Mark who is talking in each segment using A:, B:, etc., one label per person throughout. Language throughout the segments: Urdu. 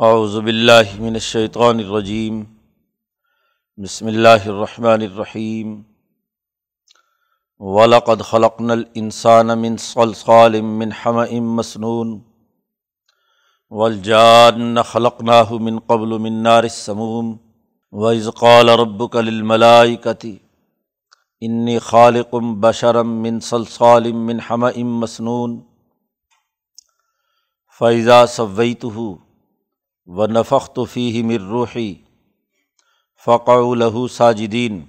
A: اعوذ باللہ من الشیطان الرجیم، بسم اللہ الرحمن الرحیم ولاقد خلقن الانسان من صلصال من حمأ مسنون، والجان خلقناه من قبل من نار السموم، وإذ قال ربك للملائكة، إني خالق بشرا من صلصال من حمأ مسنون، فإذا سويته و نفق تو فی مر روحی فقع لہو ساجدین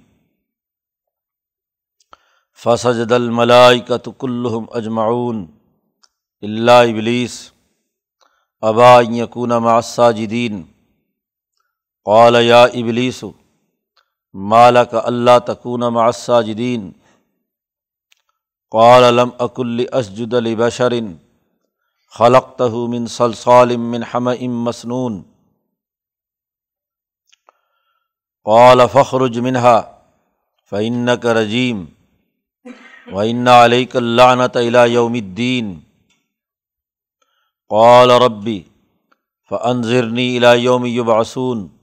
A: فسجد الملائکۃ کلہم اجمعون اللہ ابلیس ابا یکون مع الساجدین قال یا ابلیس مالک اللہ تکون مع الساجدین قال لم اکل اسجد لبشر خلق من صلصال من حمأ مسنون. قال فخرج منها، فإنك رجيم، وإن عليك اللعنة إلى يوم الدين. قال ربي فأنظرني إلى يوم يبعثون.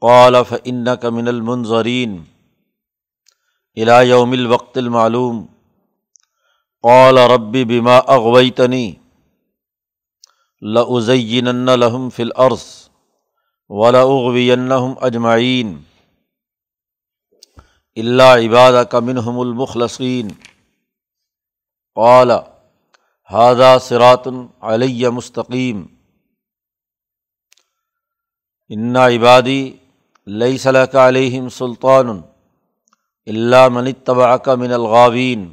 A: قال فإنك من المنظرين، إلى يوم الوقت المعلوم. قال ربی بما اغویتنی لزین لہم فل عرص ولاغوینہم اجمعین اللہ عباد کا منہم المخلصین قال حاضہ سراتن علیہ مستقیم انا عبادی لئی صلاح علیہم سلطان اللہ من طبع کا من الغاوین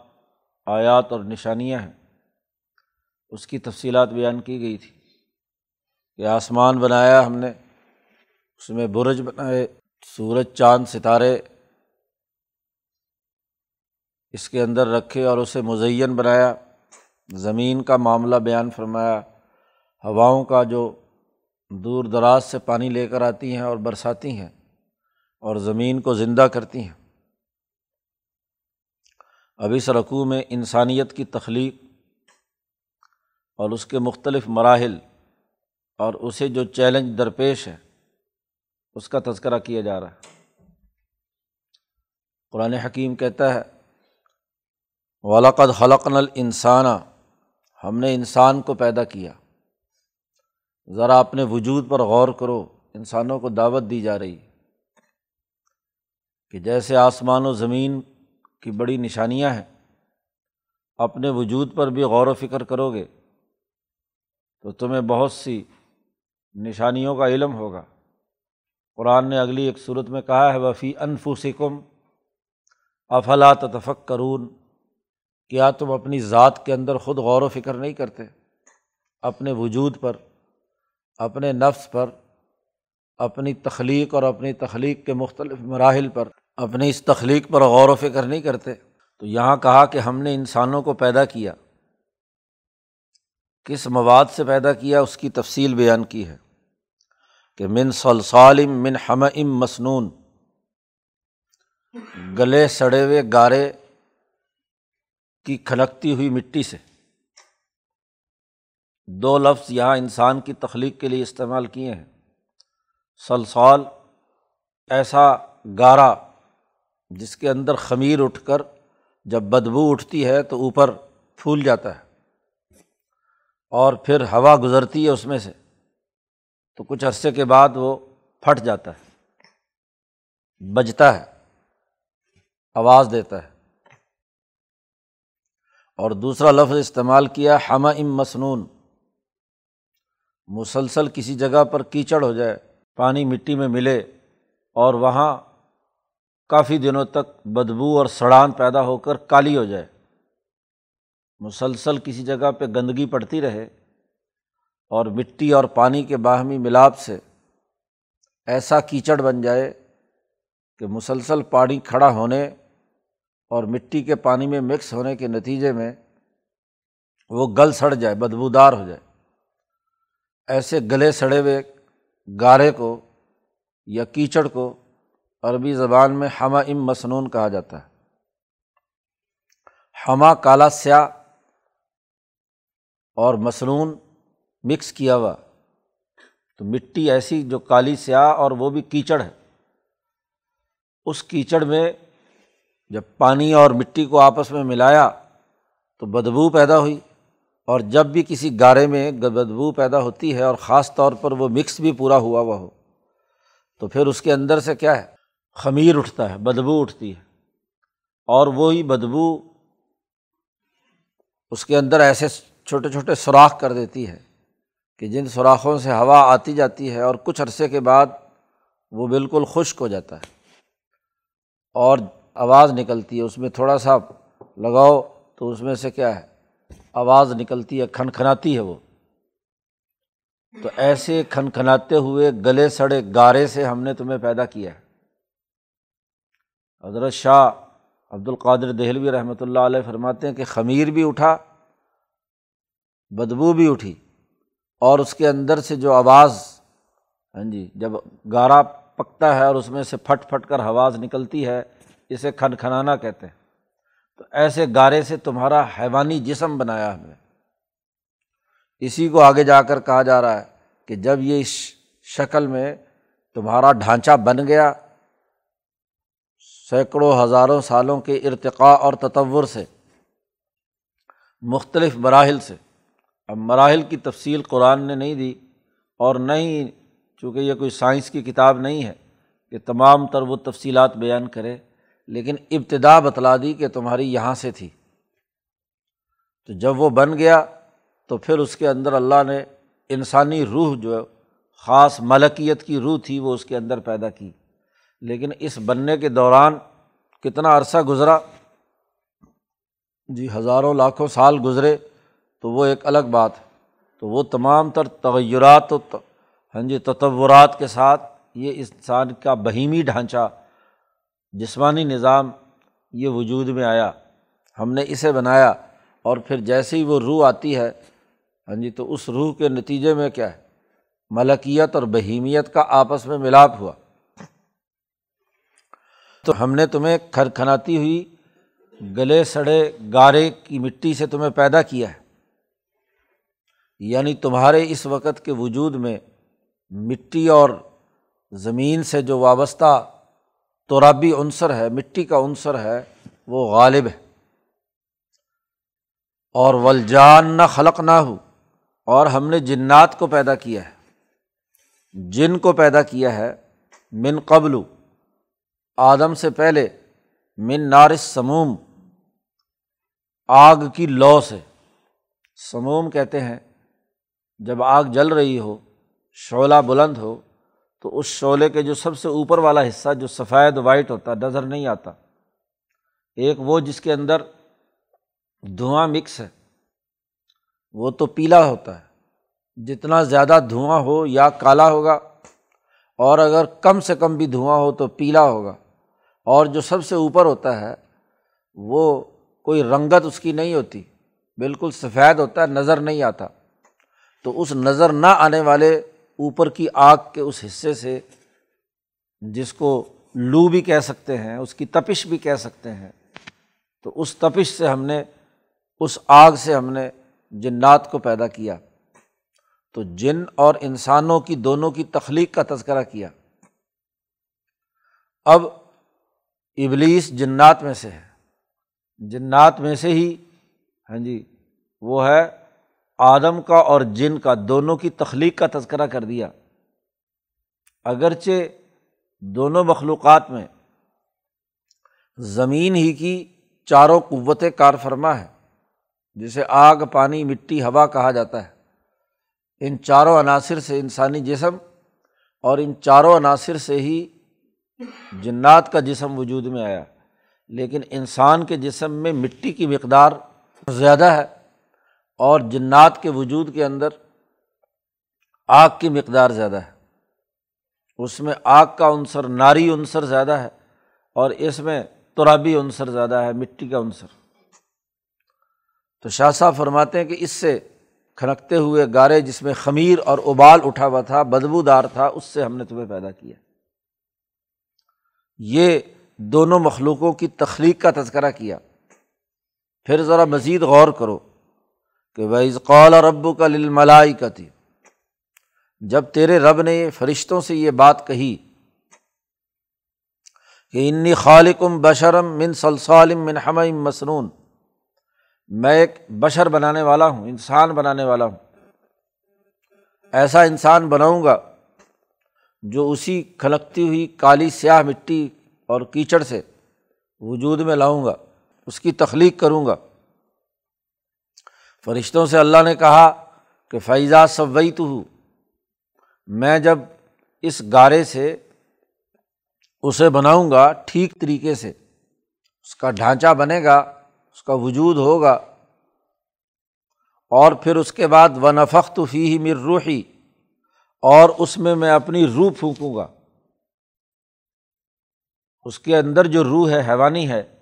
A: آیات اور نشانیاں ہیں۔ اس کی تفصیلات بیان کی گئی تھی کہ آسمان بنایا ہم نے، اس میں برج بنائے، سورج، چاند، ستارے اس کے اندر رکھے اور اسے مزین بنایا۔ زمین کا معاملہ بیان فرمایا، ہواؤں کا جو دور دراز سے پانی لے کر آتی ہیں اور برساتی ہیں اور زمین کو زندہ کرتی ہیں۔ اب اس رقوع میں انسانیت کی تخلیق اور اس کے مختلف مراحل اور اسے جو چیلنج درپیش ہے، اس کا تذکرہ کیا جا رہا ہے۔ قرآن حکیم کہتا ہے ولاقد خلقن الانسانہ ہم نے انسان کو پیدا کیا۔ ذرا اپنے وجود پر غور کرو، انسانوں کو دعوت دی جا رہی کہ جیسے آسمان و زمین کی بڑی نشانیاں ہیں۔ اپنے وجود پر بھی غور و فکر کرو گے تو تمہیں بہت سی نشانیوں کا علم ہوگا۔ قرآن نے اگلی ایک صورت میں کہا ہے وفی انفسکم افلاط تفق کرون کیا تم اپنی ذات کے اندر خود غور و فکر نہیں کرتے؟ اپنے وجود پر، اپنے نفس پر، اپنی تخلیق اور اپنی تخلیق کے مختلف مراحل پر۔ اپنی اس تخلیق پر غور و فکر نہیں کرتے۔ تو یہاں کہا کہ ہم نے انسانوں کو پیدا کیا۔ کس مواد سے پیدا کیا؟ اس کی تفصیل بیان کی ہے کہ من صلصالم من ہم ام مصنون گلے سڑے ہوئے گارے کی کھنکتی ہوئی مٹی سے۔ دو لفظ یہاں انسان کی تخلیق کے لیے استعمال کیے ہیں۔ سلسال ایسا گارا جس کے اندر خمیر اٹھ کر جب بدبو اٹھتی ہے تو اوپر پھول جاتا ہے اور پھر ہوا گزرتی ہے اس میں سے تو کچھ عرصے کے بعد وہ پھٹ جاتا ہے، بجتا ہے، آواز دیتا ہے۔ اور دوسرا لفظ استعمال کیا ہمہ ام مسنون۔ مسلسل کسی جگہ پر کیچڑ ہو جائے، پانی مٹی میں ملے اور وہاں کافی دنوں تک بدبو اور سڑان پیدا ہو کر کالی ہو جائے۔ مسلسل کسی جگہ پہ گندگی پڑتی رہے اور مٹی اور پانی کے باہمی ملاپ سے ایسا کیچڑ بن جائے کہ مسلسل پانی کھڑا ہونے اور مٹی کے پانی میں مکس ہونے کے نتیجے میں وہ گل سڑ جائے، بدبودار ہو جائے۔ ایسے گلے سڑے ہوئے گارے کو یا کیچڑ کو عربی زبان میں ہمہ ام مصنون کہا جاتا ہے۔ ہمہ کالا سیاہ اور مصنون مکس کیا ہوا۔ تو مٹی ایسی جو کالی سیاہ اور وہ بھی کیچڑ ہے۔ اس کیچڑ میں جب پانی اور مٹی کو آپس میں ملایا تو بدبو پیدا ہوئی۔ اور جب بھی کسی گارے میں بدبو پیدا ہوتی ہے اور خاص طور پر وہ مکس بھی پورا ہوا ہوا ہو تو پھر اس کے اندر سے کیا ہے؟ خمیر اٹھتا ہے، بدبو اٹھتی ہے۔ اور وہی بدبو اس کے اندر ایسے چھوٹے چھوٹے سوراخ کر دیتی ہے کہ جن سوراخوں سے ہوا آتی جاتی ہے اور کچھ عرصے کے بعد وہ بالکل خشک ہو جاتا ہے۔ اور آواز نکلتی ہے، اس میں تھوڑا سا لگاؤ تو اس میں سے کیا ہے؟ آواز نکلتی ہے، کھنکھناتی ہے وہ۔ تو ایسے کھنکھناتے ہوئے گلے سڑے، گارے سے ہم نے تمہیں پیدا کیا ہے۔ حضرت شاہ عبد القادر دہلوی رحمۃ اللہ علیہ فرماتے ہیں کہ خمیر بھی اٹھا، بدبو بھی اٹھی اور اس کے اندر سے جو آواز ہاں جی جب گارا پکتا ہے اور اس میں سے پھٹ پھٹ کر آواز نکلتی ہے، اسے کھن کھنانا کہتے ہیں۔ تو ایسے گارے سے تمہارا حیوانی جسم بنایا ہم نے اسی کو آگے جا کر کہا جا رہا ہے کہ جب یہ اس شکل میں تمہارا ڈھانچہ بن گیا سینکڑوں ہزاروں سالوں کے ارتقاء اور تطور سے، مختلف مراحل سے۔ اب مراحل کی تفصیل قرآن نے نہیں دی اور نہ ہی چونکہ یہ کوئی سائنس کی کتاب نہیں ہے کہ تمام تر وہ تفصیلات بیان کرے، لیکن ابتدا بتلا دی کہ تمہاری یہاں سے تھی۔ تو جب وہ بن گیا تو پھر اس کے اندر اللہ نے انسانی روح جو خاص ملکیت کی روح تھی وہ اس کے اندر پیدا کی۔ لیکن اس بننے کے دوران کتنا عرصہ گزرا؟ جی ہزاروں لاکھوں سال گزرے تو وہ ایک الگ بات ہے تو وہ تمام تر تغیرات و ہاں جی تطورات کے ساتھ یہ انسان کا بہیمی ڈھانچہ، جسمانی نظام یہ وجود میں آیا، ہم نے اسے بنایا اور پھر جیسے ہی وہ روح آتی ہے ہاں جی تو اس روح کے نتیجے میں کیا ہے؟ ملکیت اور بہیمیت کا آپس میں ملاپ ہوا۔ تو ہم نے تمہیں کھر کھناتی ہوئی گلے سڑے گارے کی مٹی سے تمہیں پیدا کیا ہے۔ یعنی تمہارے اس وقت کے وجود میں مٹی اور زمین سے جو وابستہ تورابی عنصر ہے، مٹی کا عنصر ہے، وہ غالب ہے۔ اور ولجان نہ خلق نہ ہو اور ہم نے جنات کو پیدا کیا ہے۔ جن کو پیدا کیا ہے، من قبل آدم سے پہلے من نارس سموم، آگ کی لو سے۔ سموم کہتے ہیں، جب آگ جل رہی ہو، شعلہ بلند ہو، تو اس شعلے کے جو سب سے اوپر والا حصہ، جو سفید وائٹ ہوتا، نظر نہیں آتا۔ ایک وہ جس کے اندر دھواں مکس ہے، وہ تو پیلا ہوتا ہے۔ جتنا زیادہ دھواں ہو یا کالا ہوگا اور اگر کم سے کم بھی دھواں ہو تو پیلا ہوگا۔ اور جو سب سے اوپر ہوتا ہے، وہ کوئی رنگت اس کی نہیں ہوتی۔ بالکل سفید ہوتا ہے، نظر نہیں آتا۔ تو اس نظر نہ آنے والے اوپر کی آگ کے اس حصے سے، جس کو لو بھی کہہ سکتے ہیں، اس کی تپش بھی کہہ سکتے ہیں، تو اس تپش سے ہم نے، اس آگ سے ہم نے جنات کو پیدا کیا۔ تو جن اور انسانوں کی دونوں کی تخلیق کا تذکرہ کیا۔ اب ابلیس جنات میں سے ہے۔ جنات میں سے ہی ہاں جی وہ ہے آدم کا اور جن کا، دونوں کی تخلیق کا تذکرہ کر دیا۔ اگرچہ دونوں مخلوقات میں زمین ہی کی چاروں قوت کار فرما ہے جسے آگ، پانی، مٹی، ہوا کہا جاتا ہے۔ ان چاروں عناصر سے انسانی جسم اور ان چاروں عناصر سے ہی جنات کا جسم وجود میں آیا۔ لیکن انسان کے جسم میں مٹی کی مقدار زیادہ ہے اور جنات کے وجود کے اندر آگ کی مقدار زیادہ ہے۔ اس میں آگ کا عنصر، ناری عنصر زیادہ ہے اور اس میں ترابی عنصر زیادہ ہے، مٹی کا عنصر۔ تو شاہ صاحب فرماتے ہیں کہ اس سے کھنکتے ہوئے گارے جس میں خمیر اور ابال اٹھا ہوا تھا بدبو دار تھا، اس سے ہم نے تمہیں پیدا کیا۔ یہ دونوں مخلوقوں کی تخلیق کا تذکرہ کیا۔ پھر ذرا مزید غور کرو کہ ویز قول رب کا للملائی کا تھی جب تیرے رب نے فرشتوں سے یہ بات کہی کہ انی خالقم بشرم من سلسالم من ہم مسنون میں ایک بشر بنانے والا ہوں، انسان بنانے والا ہوں۔ ایسا انسان بناؤں گا جو اسی کھلکتی ہوئی کالی سیاہ مٹی اور کیچڑ سے وجود میں لاؤں گا، اس کی تخلیق کروں گا۔ فرشتوں سے اللہ نے کہا کہ فیضا سوئی تو ہوں میں جب اس گارے سے اسے بناؤں گا ٹھیک طریقے سے، اس کا ڈھانچہ بنے گا اس کا وجود ہوگا۔ اور پھر اس کے بعد و نفق تو فی ہی مر روحی اور اس میں میں اپنی روح پھونکوں گا۔ اس کے اندر جو روح ہے، حیوانی ہے،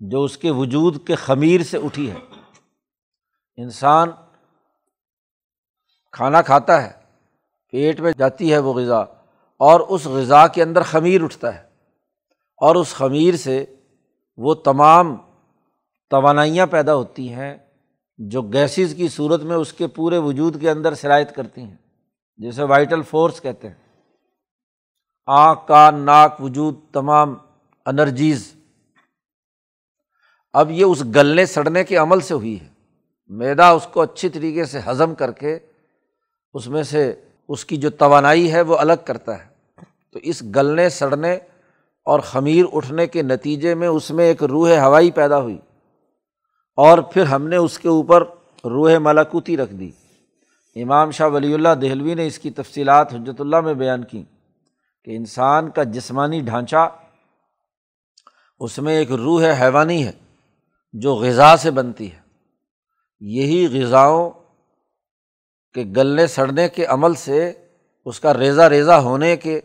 A: جو اس کے وجود کے خمیر سے اٹھی ہے۔ انسان کھانا کھاتا ہے، پیٹ میں جاتی ہے وہ غذا، اور اس غذا کے اندر خمیر اٹھتا ہے۔ اور اس خمیر سے وہ تمام توانائیاں پیدا ہوتی ہیں جو گیسز کی صورت میں اس کے پورے وجود کے اندر شرائط کرتی ہیں جیسے وائٹل فورس کہتے ہیں۔ آنکھ، کان، ناک، وجود، تمام انرجیز۔ اب یہ اس گلنے سڑنے کے عمل سے ہوئی ہے۔ میدا اس کو اچھی طریقے سے ہضم کر کے اس میں سے اس کی جو توانائی ہے وہ الگ کرتا ہے۔ تو اس گلنے سڑنے اور خمیر اٹھنے کے نتیجے میں اس میں ایک روح ہوائی پیدا ہوئی۔ اور پھر ہم نے اس کے اوپر روح ملاکوتی رکھ دی۔ امام شاہ ولی اللہ دہلوی نے اس کی تفصیلات حجرت اللہ میں بیان کی کہ انسان کا جسمانی ڈھانچہ، اس میں ایک روح حیوانی ہے جو غذا سے بنتی ہے۔ یہی غذاؤں کے گلنے سڑنے کے عمل سے، اس کا ریزہ ریزہ ہونے کے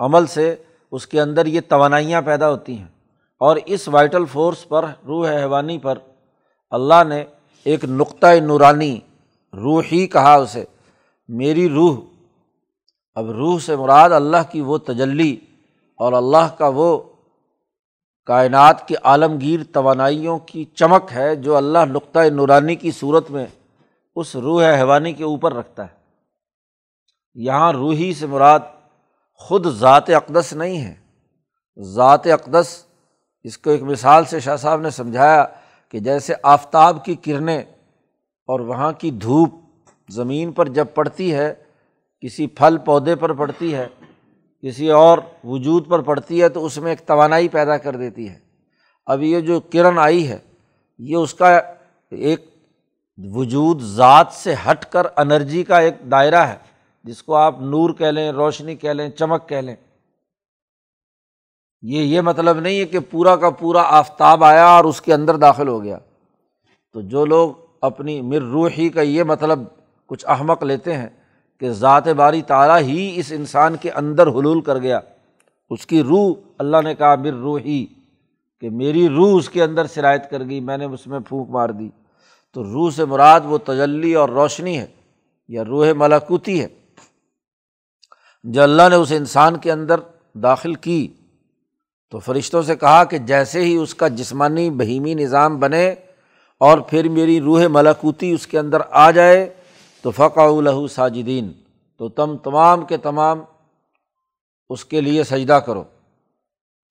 A: عمل سے، اس کے اندر یہ توانائیاں پیدا ہوتی ہیں۔ اور اس وائٹل فورس پر روح حیوانی پر اللہ نے ایک نقطۂ نورانی روح ہی کہا اسے، میری روح۔ اب روح سے مراد اللہ کی وہ تجلی اور اللہ کا وہ کائنات کے عالمگیر توانائیوں کی چمک ہے جو اللہ نقطۂ نورانی کی صورت میں اس روح حیوانی کے اوپر رکھتا ہے۔ یہاں روحی سے مراد خود ذات اقدس نہیں ہے۔ ذات اقدس اس کو ایک مثال سے شاہ صاحب نے سمجھایا کہ جیسے آفتاب کی کرنیں اور وہاں کی دھوپ زمین پر جب پڑتی ہے، کسی پھل پودے پر پڑتی ہے، کسی اور وجود پر پڑتی ہے، تو اس میں ایک توانائی پیدا کر دیتی ہے۔ اب یہ جو کرن آئی ہے، یہ اس کا ایک وجود ذات سے ہٹ کر انرجی کا ایک دائرہ ہے، جس کو آپ نور کہہ لیں، روشنی کہہ لیں، چمک کہہ لیں۔ یہ یہ مطلب نہیں ہے کہ پورا کا پورا آفتاب آیا اور اس کے اندر داخل ہو گیا۔ تو جو لوگ اپنی مر روحی کا یہ مطلب کچھ احمق لیتے ہیں کہ ذات باری تعالیٰ ہی اس انسان کے اندر حلول کر گیا۔ اس کی روح، اللہ نے کہا مر روحی کہ میری روح اس کے اندر شرائط کر گئی، میں نے اس میں پھونک مار دی۔ تو روح سے مراد وہ تجلی اور روشنی ہے یا روح ملاکوتی ہے جو اللہ نے اس انسان کے اندر داخل کی۔ تو فرشتوں سے کہا کہ جیسے ہی اس کا جسمانی بہیمی نظام بنے اور پھر میری روح ملاکوتی اس کے اندر آ جائے، تو فقا الہ ساجدین، تو تم تمام کے تمام اس کے لیے سجدہ کرو۔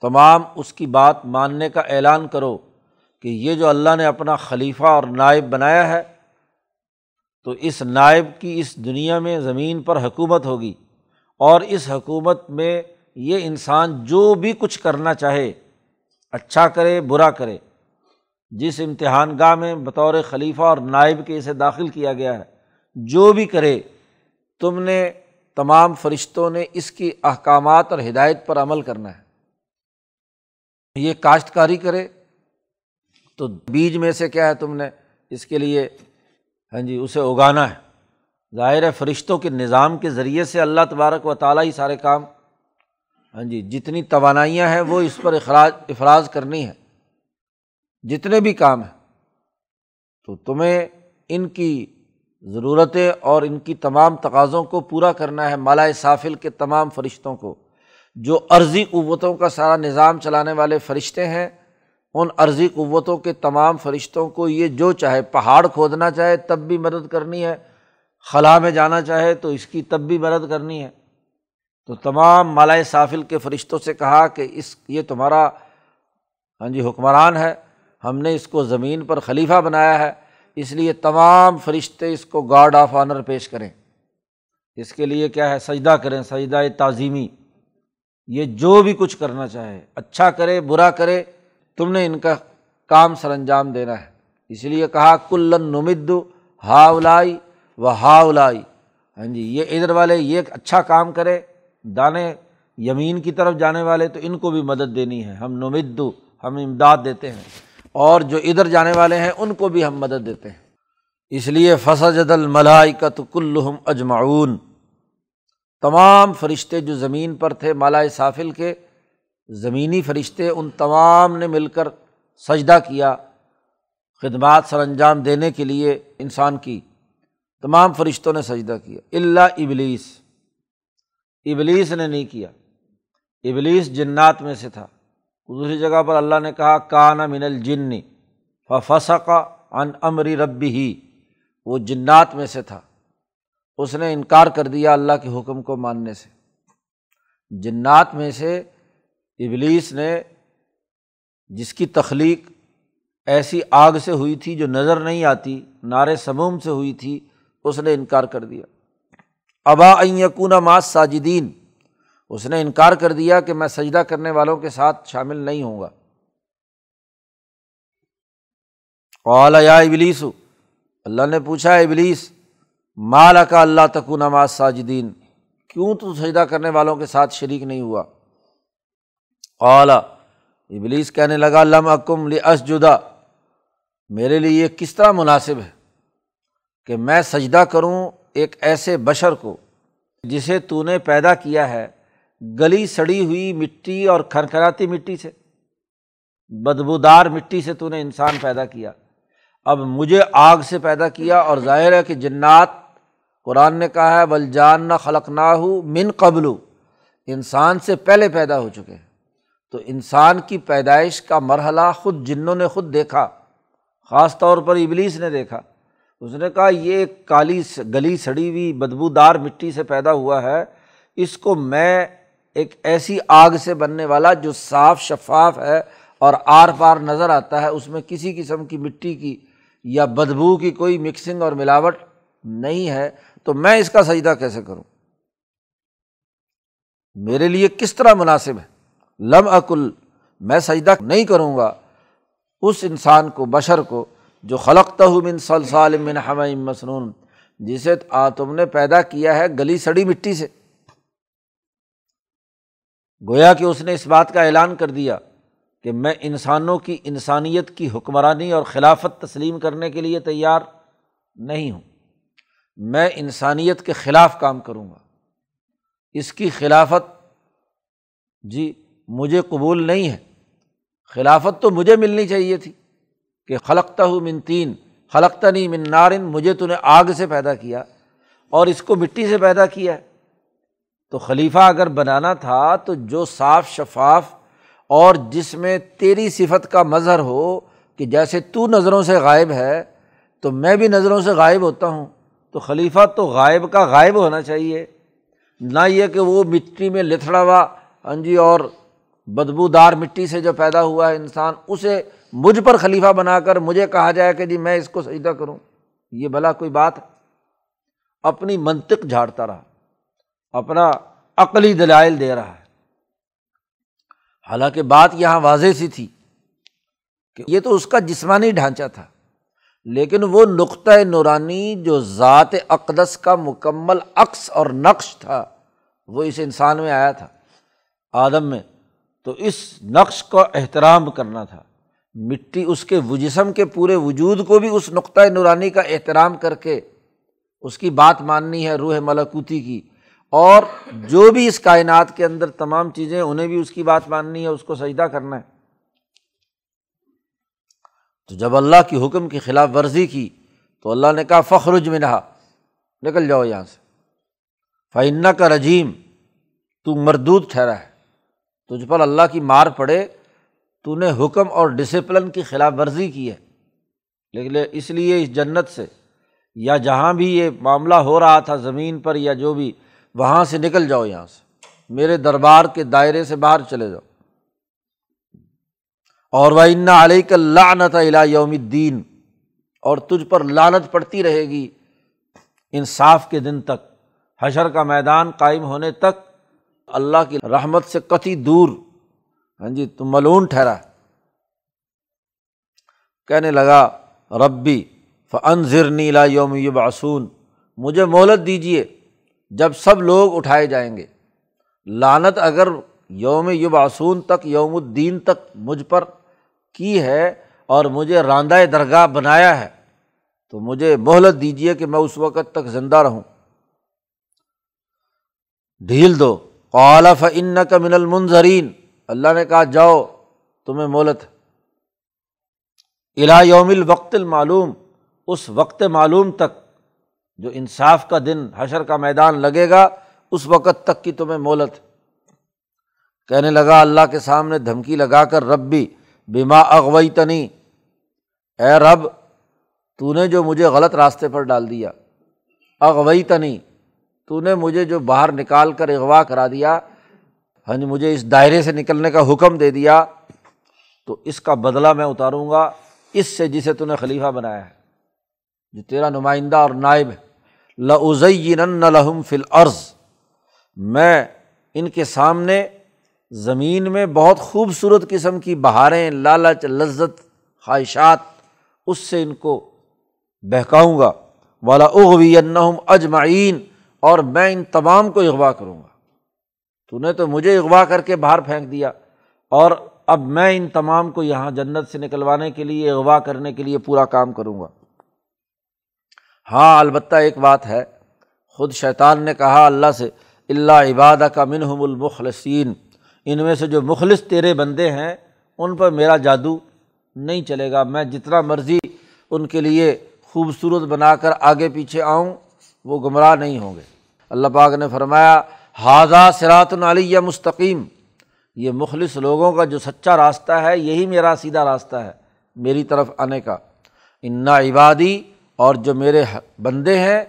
A: تمام اس کی بات ماننے کا اعلان کرو کہ یہ جو اللہ نے اپنا خلیفہ اور نائب بنایا ہے، تو اس نائب کی اس دنیا میں زمین پر حکومت ہوگی اور اس حکومت میں یہ انسان جو بھی کچھ کرنا چاہے اچھا کرے، برا کرے، جس امتحان گاہ میں بطور خلیفہ اور نائب کے اسے داخل کیا گیا ہے، جو بھی کرے، تم نے تمام فرشتوں نے اس کی احکامات اور ہدایت پر عمل کرنا ہے۔ یہ کاشتکاری کرے، تو بیج میں سے کیا ہے تم نے؟ اس کے لیے ہاں جی اسے اگانا ہے۔ ظاہر ہے، فرشتوں کے نظام کے ذریعے سے اللہ تبارک و تعالیٰ ہی سارے کام ہاں جی جتنی توانائیاں ہیں وہ اس پر اخراج، افراز کرنی ہے جتنے بھی کام ہیں، تو تمہیں ان کی ضرورتیں اور ان کی تمام تقاضوں کو پورا کرنا ہے مالا صافل کے تمام فرشتوں کو۔ جو عرضی قوتوں کا سارا نظام چلانے والے فرشتے ہیں، ان عرضی قوتوں کے تمام فرشتوں کو یہ جو چاہے، پہاڑ کھودنا چاہے، تب بھی مدد کرنی ہے، خلا میں جانا چاہے، تو اس کی تب بھی مدد کرنی ہے۔ تو تمام مالائے صافل کے فرشتوں سے کہا کہ اس، یہ تمہارا ہاں جی حکمران ہے۔ ہم نے اس کو زمین پر خلیفہ بنایا ہے۔ اس لیے تمام فرشتے اس کو گارڈ آف آنر پیش کریں۔ اس کے لیے کیا ہے؟ سجدہ کریں، سجدہ تعظیمی۔ یہ جو بھی کچھ کرنا چاہے اچھا کرے، برا کرے، تم نے ان کا کام سر انجام دینا ہے۔ اس لیے کہا، کلن نمد ہا اولائی و ہا اولائی ہاں جی یہ ادھر والے یہ اچھا کام کرے۔ دانے یمین کی طرف جانے والے تو ان کو بھی مدد دینی ہے۔ ہم نمد ہم امداد دیتے ہیں۔ اور جو ادھر جانے والے ہیں، ان کو بھی ہم مدد دیتے ہیں۔ اس لیے فسجد الملائکت کلہم اجمعون۔ تمام فرشتے جو زمین پر تھے، مالا صافل کے زمینی فرشتے، ان تمام نے مل کر سجدہ کیا خدمات سر انجام دینے کے لیے انسان کی۔ تمام فرشتوں نے سجدہ کیا۔ اللہ ابلیس۔ ابلیس نے نہیں کیا۔ ابلیس جنات میں سے تھا۔ دوسری جگہ پر اللہ نے کہا، کانا من الجنی فسقا ان امری ربی ہی وہ جنات میں سے تھا۔ اس نے انکار کر دیا اللہ کے حکم کو ماننے سے۔ جنات میں سے ابلیس نے جس کی تخلیق ایسی آگ سے ہوئی تھی جو نظر نہیں آتی، نعرے سموم سے ہوئی تھی، اس نے انکار کر دیا۔ ابا یقون ماس ساجدین اس نے انکار کر دیا کہ میں سجدہ کرنے والوں کے ساتھ شامل نہیں ہوں گا۔ اعلیٰ یا ابلیس، اللہ نے پوچھا ابلیس مالا کا اللہ تکو نماز ساجدین کیوں تو سجدہ کرنے والوں کے ساتھ شریک نہیں ہوا؟ اعلیٰ ابلیس کہنے لگا، لم اکم لس جدا میرے لیے یہ کس طرح مناسب ہے کہ میں سجدہ کروں ایک ایسے بشر کو جسے تو نے پیدا کیا ہے، گلی سڑی ہوئی مٹی اور کھرکھراتی مٹی سے، بدبودار مٹی سے تو نے انسان پیدا کیا۔ اب مجھے آگ سے پیدا کیا اور ظاہر ہے کہ جنات، قرآن نے کہا ہے بل جان نہ خلق نہ ہو من قبل انسان سے پہلے پیدا ہو چکے ہیں۔ تو انسان کی پیدائش کا مرحلہ خود جنوں نے خود دیکھا، خاص طور پر ابلیس نے دیکھا۔ اس نے کہا، یہ کالی گلی سڑی ہوئی بدبودار مٹی سے پیدا ہوا ہے، اس کو میں ایک ایسی آگ سے بننے والا جو صاف شفاف ہے اور آر پار نظر آتا ہے، اس میں کسی قسم کی مٹی کی یا بدبو کی کوئی مکسنگ اور ملاوٹ نہیں ہے، تو میں اس کا سجدہ کیسے کروں؟ میرے لیے کس طرح مناسب ہے؟ لم عقل میں سجدہ نہیں کروں گا، اس انسان کو، بشر کو جو خلقتا ہوں من سلسال من ہم مصنون جسے تم نے پیدا کیا ہے گلی سڑی مٹی سے۔ گویا کہ اس نے اس بات کا اعلان کر دیا کہ میں انسانوں کی انسانیت کی حکمرانی اور خلافت تسلیم کرنے کے لیے تیار نہیں ہوں۔ میں انسانیت کے خلاف کام کروں گا۔ اس کی خلافت جی مجھے قبول نہیں ہے۔ خلافت تو مجھے ملنی چاہیے تھی۔ کہ خلقتا ہوں من تین خلقتا نہیں من نارن، مجھے تو نے آگ سے پیدا کیا اور اس کو مٹی سے پیدا کیا ہے۔ تو خلیفہ اگر بنانا تھا تو جو صاف شفاف اور جس میں تیری صفت کا مظہر ہو کہ جیسے تو نظروں سے غائب ہے، تو میں بھی نظروں سے غائب ہوتا ہوں۔ تو خلیفہ تو غائب کا غائب ہونا چاہیے۔ نہ یہ کہ وہ مٹی میں لتھڑا ہوا ہاں جی اور بدبو دار مٹی سے جو پیدا ہوا ہے انسان، اسے مجھ پر خلیفہ بنا کر مجھے کہا جائے کہ جی میں اس کو سجدہ کروں، یہ بھلا کوئی بات ہے۔ اپنی منطق جھاڑتا رہا، اپنا عقلی دلائل دے رہا ہے۔ حالانکہ بات یہاں واضح سی تھی کہ یہ تو اس کا جسمانی ڈھانچہ تھا، لیکن وہ نقطۂ نورانی جو ذات اقدس کا مکمل عکس اور نقش تھا، وہ اس انسان میں آیا تھا، آدم میں۔ تو اس نقش کا احترام کرنا تھا۔ مٹی اس کے جسم کے پورے وجود کو بھی اس نقطۂ نورانی کا احترام کر کے اس کی بات ماننی ہے روح ملکوتی کی۔ اور جو بھی اس کائنات کے اندر تمام چیزیں انہیں بھی اس کی بات ماننی ہے، اس کو سجدہ کرنا ہے۔ تو جب اللہ کی حکم کی خلاف ورزی کی، تو اللہ نے کہا، فخرج میں رہا نکل جاؤ یہاں سے۔ فعنا کا رجیم تو مردود ٹھہرا ہے۔ تجھ پر اللہ کی مار پڑے تو نے حکم اور ڈسپلن کی خلاف ورزی کی ہے۔ لیکن اس لیے اس جنت سے یا جہاں بھی یہ معاملہ ہو رہا تھا زمین پر یا جو بھی، وہاں سے نکل جاؤ یہاں سے۔ میرے دربار کے دائرے سے باہر چلے جاؤ۔ اور وہ ہاں جی تم ملون ٹھہرا۔ کہنے لگا، ربی فن ضر نیلا یوم یبعثون، مجھے مہلت دیجیے جب سب لوگ اٹھائے جائیں گے۔ لانت اگر یوم یبعثون تک، یوم الدین تک مجھ پر کی ہے اور مجھے راندہ درگاہ بنایا ہے، تو مجھے مہلت دیجیے کہ میں اس وقت تک زندہ رہوں۔ ڈھیل دو قالف ان کا من المنظرین اللہ نے کہا، جاؤ، تمہیں مولت الا یوم الوقت المعلوم، اس وقت معلوم تک جو انصاف کا دن، حشر کا میدان لگے گا، اس وقت تک کی تمہیں مولت کہنے لگا، اللہ کے سامنے دھمکی لگا کر رب بھی بیما اغوئی تنی اے رب، تو نے جو مجھے غلط راستے پر ڈال دیا۔ اغوئی تنی تو نے مجھے جو باہر نکال کر اغوا کرا دیا۔ ہاں جی مجھے اس دائرے سے نکلنے کا حکم دے دیا، تو اس کا بدلہ میں اتاروں گا، اس سے جسے تو نے خلیفہ بنایا ہے۔ جو تیرا نمائندہ اور نائب ہے۔ لزین لہم فل عرض میں ان کے سامنے زمین میں بہت خوبصورت قسم کی بہاریں، لالچ، لذت، خواہشات، اس سے ان کو بہکاؤں گا۔ والا اغوی اجمعین اور میں ان تمام کو اغوا کروں گا۔ تو نے تو مجھے اغوا کر کے باہر پھینک دیا۔ اور اب میں ان تمام کو یہاں جنت سے نکلوانے کے لیے، اغوا کرنے کے لیے پورا کام کروں گا۔ ہاں البتہ ایک بات ہے۔ خود شیطان نے کہا اللہ سے اللہ عبادہ کا منہم المخلصین ان میں سے جو مخلص تیرے بندے ہیں، ان پر میرا جادو نہیں چلے گا۔ میں جتنا مرضی ان کے لیے خوبصورت بنا کر آگے پیچھے آؤں، وہ گمراہ نہیں ہوں گے۔ اللہ پاک نے فرمایا حاضہ سرات العلیہ مستقیم، یہ مخلص لوگوں کا جو سچا راستہ ہے، یہی میرا سیدھا راستہ ہے، میری طرف آنے کا۔ انا عبادی، اور جو میرے بندے ہیں،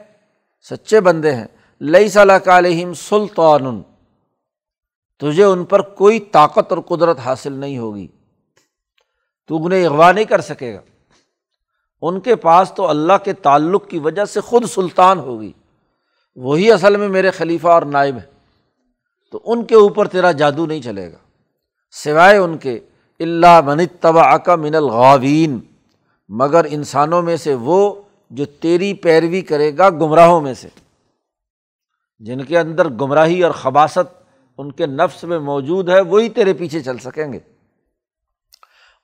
A: سچے بندے ہیں۔ لئی صلاح علیہم سلطان، تجھے ان پر کوئی طاقت اور قدرت حاصل نہیں ہوگی۔ تو انہیں اغوا نہیں کر سکے گا۔ ان کے پاس تو اللہ کے تعلق کی وجہ سے خود سلطان ہوگی۔ وہی اصل میں میرے خلیفہ اور نائب ہیں۔ تو ان کے اوپر تیرا جادو نہیں چلے گا۔ سوائے ان کے اللہ من طبع کا من الغاوین۔ مگر انسانوں میں سے وہ جو تیری پیروی کرے گا گمراہوں میں سے۔ جن کے اندر گمراہی اور خباصت ان کے نفس میں موجود ہے، وہی تیرے پیچھے چل سکیں گے۔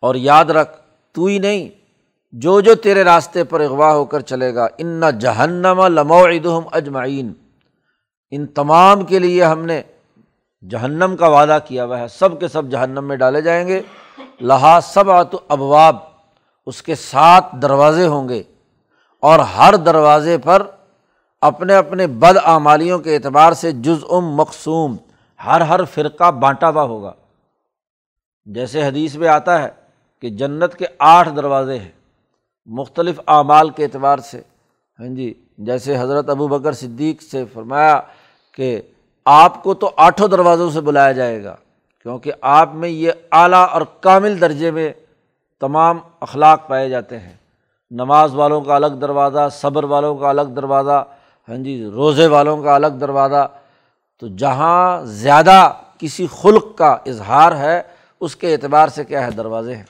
A: اور یاد رکھ، تو ہی نہیں، جو جو تیرے راستے پر اغوا ہو کر چلے گا، ان جہنم لمو اجمعین ان تمام کے لیے ہم نے جہنم کا وعدہ کیا ہوا ہے، سب کے سب جہنم میں ڈالے جائیں گے۔ لہا سب آت ابواب، اس کے سات دروازے ہوں گے۔ اور ہر دروازے پر اپنے اپنے بد آمالیوں کے اعتبار سے جز ام مقصوم ہر ہر فرقہ بانٹا ہوا ہوگا۔ جیسے حدیث میں آتا ہے کہ جنت کے آٹھ دروازے ہیں، مختلف اعمال کے اعتبار سے۔ ہاں جی جیسے حضرت ابو بکر صدیق سے فرمایا کہ آپ کو تو آٹھوں دروازوں سے بلایا جائے گا، کیونکہ آپ میں یہ اعلیٰ اور کامل درجے میں تمام اخلاق پائے جاتے ہیں۔ نماز والوں کا الگ دروازہ، صبر والوں کا الگ دروازہ ہاں جی روزے والوں کا الگ دروازہ۔ تو جہاں زیادہ کسی خلق کا اظہار ہے، اس کے اعتبار سے کیا ہے، دروازے ہیں۔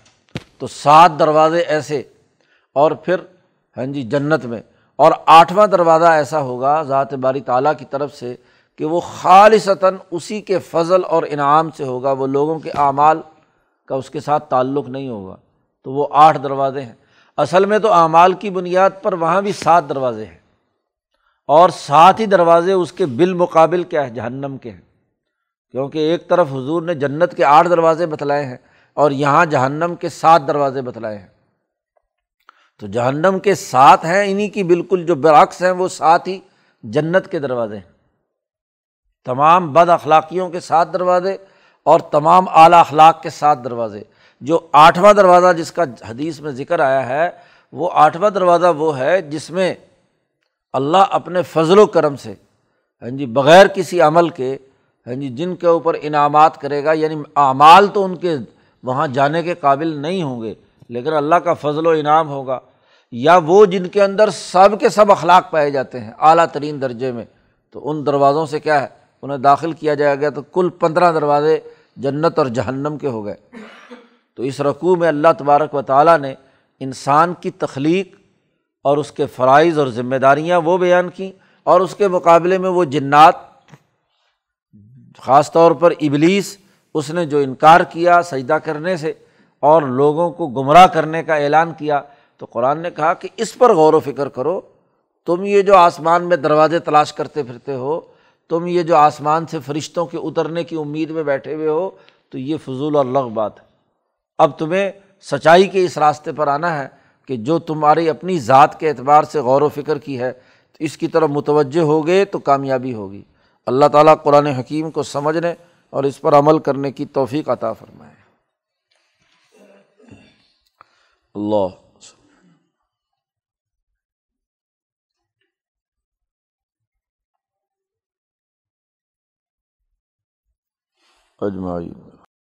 A: تو سات دروازے ایسے، اور پھر ہاں جی جنت میں۔ اور آٹھواں دروازہ ایسا ہوگا، ذات باری تعالیٰ کی طرف سے کہ وہ خالصتاً اسی کے فضل اور انعام سے ہوگا، وہ لوگوں کے اعمال کا اس کے ساتھ تعلق نہیں ہوگا۔ تو وہ آٹھ دروازے ہیں۔ اصل میں تو اعمال کی بنیاد پر وہاں بھی سات دروازے ہیں۔ اور ساتھ ہی دروازے اس کے بالمقابل کیا ہے جہنم کے ہیں۔ کیونکہ ایک طرف حضور نے جنت کے آٹھ دروازے بتلائے ہیں اور یہاں جہنم کے سات دروازے بتلائے ہیں۔ تو جہنم کے ساتھ ہیں انہیں کی بالکل جو برعکس ہیں، وہ ساتھ ہی جنت کے دروازے ہیں۔ تمام بد اخلاقیوں کے ساتھ دروازے اور تمام اعلیٰ اخلاق کے ساتھ دروازے۔ جو آٹھواں دروازہ جس کا حدیث میں ذکر آیا ہے، وہ آٹھواں دروازہ وہ ہے جس میں اللہ اپنے فضل و کرم سے ہاں جی بغیر کسی عمل کے ہاں جی جن کے اوپر انعامات کرے گا یعنی اعمال تو ان کے وہاں جانے کے قابل نہیں ہوں گے، لیکن اللہ کا فضل و انعام ہوگا۔ یا وہ جن کے اندر سب کے سب اخلاق پائے جاتے ہیں، اعلیٰ ترین درجے میں، تو ان دروازوں سے کیا ہے؟ انہیں داخل کیا جائے گا تو کل پندرہ دروازے جنت اور جہنم کے ہو گئے۔ تو اس رقوع میں اللہ تبارک و تعالیٰ نے انسان کی تخلیق اور اس کے فرائض اور ذمہ داریاں وہ بیان کیں اور اس کے مقابلے میں وہ جنات، خاص طور پر ابلیس، اس نے جو انکار کیا سجدہ کرنے سے اور لوگوں کو گمراہ کرنے کا اعلان کیا، تو قرآن نے کہا کہ اس پر غور و فکر کرو، تم یہ جو آسمان میں دروازے تلاش کرتے پھرتے ہو تم یہ جو آسمان سے فرشتوں کے اترنے کی امید میں بیٹھے ہوئے ہو، تو یہ فضول اور لغ بات ہے۔ اب تمہیں سچائی کے اس راستے پر آنا ہے کہ جو تمہاری اپنی ذات کے اعتبار سے غور و فکر کی ہے، تو اس کی طرف متوجہ ہو گئے تو کامیابی ہوگی۔ اللہ تعالیٰ قرآن حکیم کو سمجھنے اور اس پر عمل کرنے کی توفیق عطا فرمائے۔ اللہ۔ اجمائی